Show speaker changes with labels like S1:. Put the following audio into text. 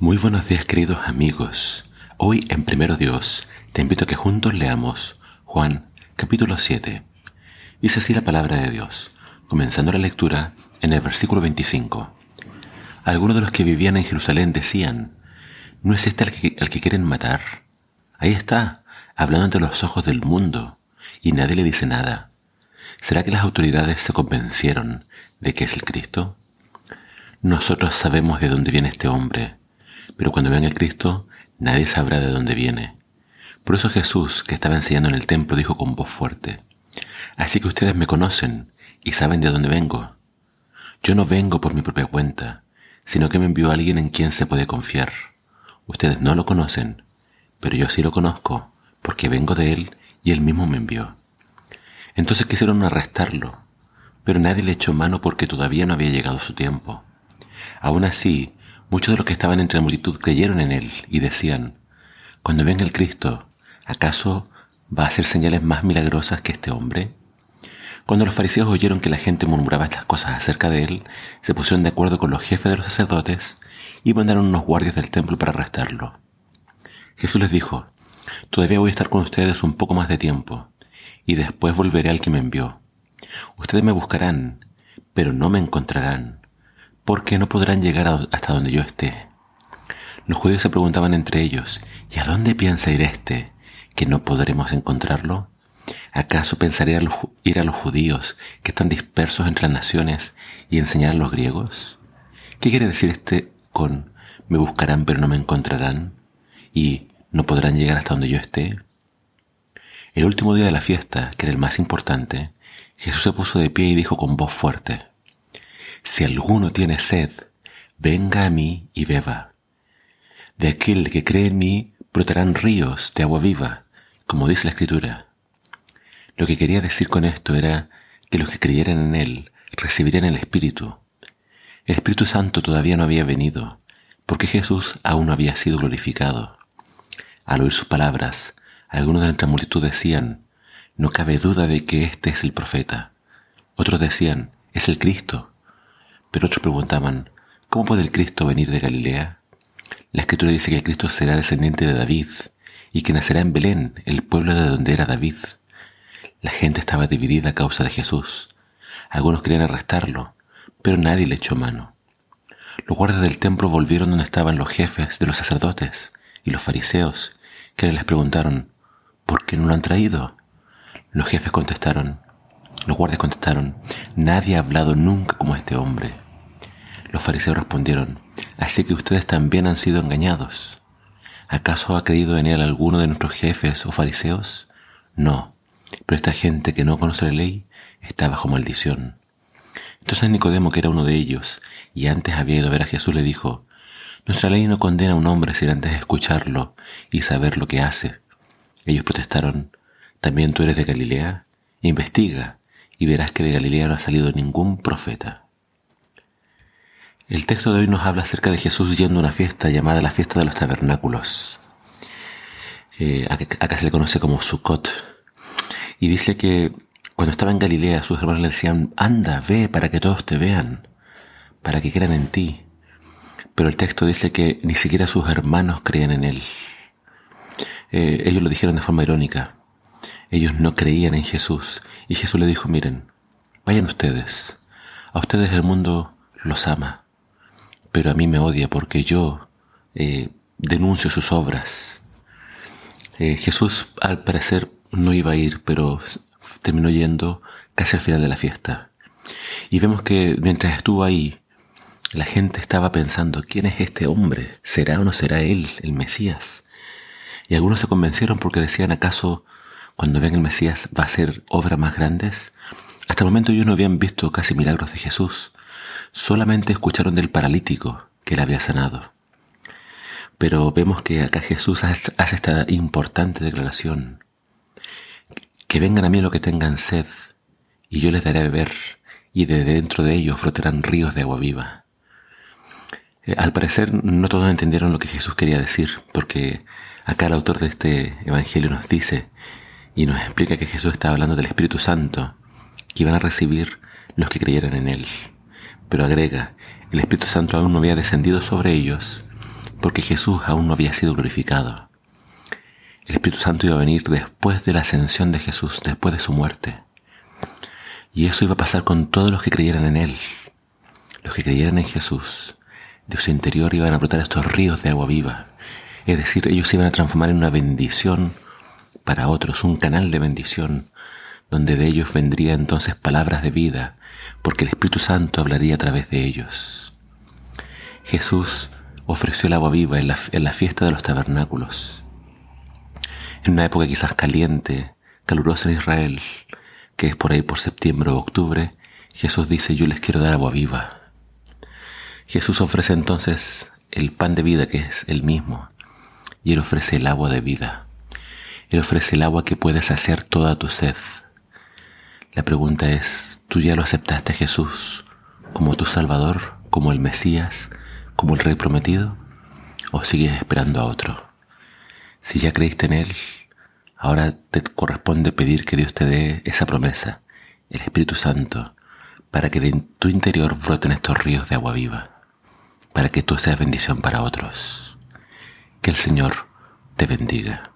S1: Muy buenos días queridos amigos. Hoy en Primero Dios te invito a que juntos leamos Juan capítulo 7. Dice así la palabra de Dios, comenzando la lectura en el versículo 25. Algunos de los que vivían en Jerusalén decían, ¿no es este al que, al que quieren matar? Ahí está, hablando ante los ojos del mundo, y nadie le dice nada. ¿Será que las autoridades se convencieron de que es el Cristo? Nosotros sabemos de dónde viene este hombre pero cuando vean el Cristo, nadie sabrá de dónde viene. Por eso Jesús, que estaba enseñando en el templo, dijo con voz fuerte, Así que ustedes me conocen y saben de dónde vengo. Yo no vengo por mi propia cuenta, sino que me envió alguien en quien se puede confiar. Ustedes no lo conocen, pero yo sí lo conozco, porque vengo de él y él mismo me envió. Entonces quisieron arrestarlo, pero nadie le echó mano porque todavía no había llegado su tiempo. Aún así, Muchos de los que estaban entre la multitud creyeron en él y decían, Cuando venga el Cristo, ¿acaso va a hacer señales más milagrosas que este hombre? Cuando los fariseos oyeron que la gente murmuraba estas cosas acerca de él, se pusieron de acuerdo con los jefes de los sacerdotes y mandaron unos guardias del templo para arrestarlo. Jesús les dijo, Todavía voy a estar con ustedes un poco más de tiempo, y después volveré al que me envió. Ustedes me buscarán, pero no me encontrarán porque no podrán llegar hasta donde yo esté. Los judíos se preguntaban entre ellos, ¿y a dónde piensa ir este, que no podremos encontrarlo? ¿Acaso pensaría ir a los judíos que están dispersos entre las naciones y enseñar a los griegos? ¿Qué quiere decir este con me buscarán pero no me encontrarán y no podrán llegar hasta donde yo esté? El último día de la fiesta, que era el más importante, Jesús se puso de pie y dijo con voz fuerte, si alguno tiene sed, venga a mí y beba. De aquel que cree en mí brotarán ríos de agua viva, como dice la Escritura. Lo que quería decir con esto era que los que creyeran en Él recibirían el Espíritu. El Espíritu Santo todavía no había venido, porque Jesús aún no había sido glorificado. Al oír sus palabras, algunos de la multitud decían, no cabe duda de que este es el profeta. Otros decían, es el Cristo. Pero otros preguntaban, ¿cómo puede el Cristo venir de Galilea? La escritura dice que el Cristo será descendiente de David y que nacerá en Belén, el pueblo de donde era David. La gente estaba dividida a causa de Jesús. Algunos querían arrestarlo, pero nadie le echó mano. Los guardias del templo volvieron donde estaban los jefes de los sacerdotes y los fariseos, que les preguntaron, ¿por qué no lo han traído? Los jefes contestaron, los guardias contestaron, nadie ha hablado nunca como este hombre. Los fariseos respondieron, así que ustedes también han sido engañados. ¿Acaso ha creído en él alguno de nuestros jefes o fariseos? No, pero esta gente que no conoce la ley está bajo maldición. Entonces Nicodemo, que era uno de ellos, y antes había ido a ver a Jesús, le dijo, Nuestra ley no condena a un hombre sin antes escucharlo y saber lo que hace. Ellos protestaron, ¿también tú eres de Galilea? Investiga y verás que de Galilea no ha salido ningún profeta. El texto de hoy nos habla acerca de Jesús yendo a una fiesta llamada la fiesta de los tabernáculos. Eh, acá se le conoce como Sukkot. Y dice que cuando estaba en Galilea sus hermanos le decían, anda, ve para que todos te vean, para que crean en ti. Pero el texto dice que ni siquiera sus hermanos creían en él. Eh, ellos lo dijeron de forma irónica. Ellos no creían en Jesús y Jesús le dijo, miren, vayan ustedes. A ustedes el mundo los ama pero a mí me odia porque yo eh, denuncio sus obras. Eh, Jesús al parecer no iba a ir, pero terminó yendo casi al final de la fiesta. Y vemos que mientras estuvo ahí, la gente estaba pensando, ¿quién es este hombre? ¿Será o no será él, el Mesías? Y algunos se convencieron porque decían, ¿acaso cuando ven el Mesías va a ser obras más grandes? Hasta el momento ellos no habían visto casi milagros de Jesús solamente escucharon del paralítico que le había sanado. Pero vemos que acá Jesús hace esta importante declaración. Que vengan a mí los que tengan sed, y yo les daré beber, y de dentro de ellos flotarán ríos de agua viva. Eh, al parecer no todos entendieron lo que Jesús quería decir, porque acá el autor de este Evangelio nos dice y nos explica que Jesús estaba hablando del Espíritu Santo, que iban a recibir los que creyeran en Él pero agrega, el Espíritu Santo aún no había descendido sobre ellos, porque Jesús aún no había sido glorificado. El Espíritu Santo iba a venir después de la ascensión de Jesús, después de su muerte. Y eso iba a pasar con todos los que creyeran en Él. Los que creyeran en Jesús, de su interior iban a brotar estos ríos de agua viva. Es decir, ellos se iban a transformar en una bendición para otros, un canal de bendición, donde de ellos vendría entonces palabras de vida, porque el Espíritu Santo hablaría a través de ellos. Jesús ofreció el agua viva en la, en la fiesta de los tabernáculos en una época quizás caliente, calurosa en Israel, que es por ahí por septiembre o octubre, Jesús dice, yo les quiero dar agua viva. Jesús ofrece entonces el pan de vida que es el mismo, y Él ofrece el agua de vida. Él ofrece el agua que puede saciar toda tu sed. La pregunta es, ¿tú ya lo aceptaste a Jesús como tu Salvador, como el Mesías, como el Rey prometido? ¿O sigues esperando a otro? Si ya creíste en Él, ahora te corresponde pedir que Dios te dé esa promesa, el Espíritu Santo, para que de tu interior broten estos ríos de agua viva, para que tú seas bendición para otros. Que el Señor te bendiga.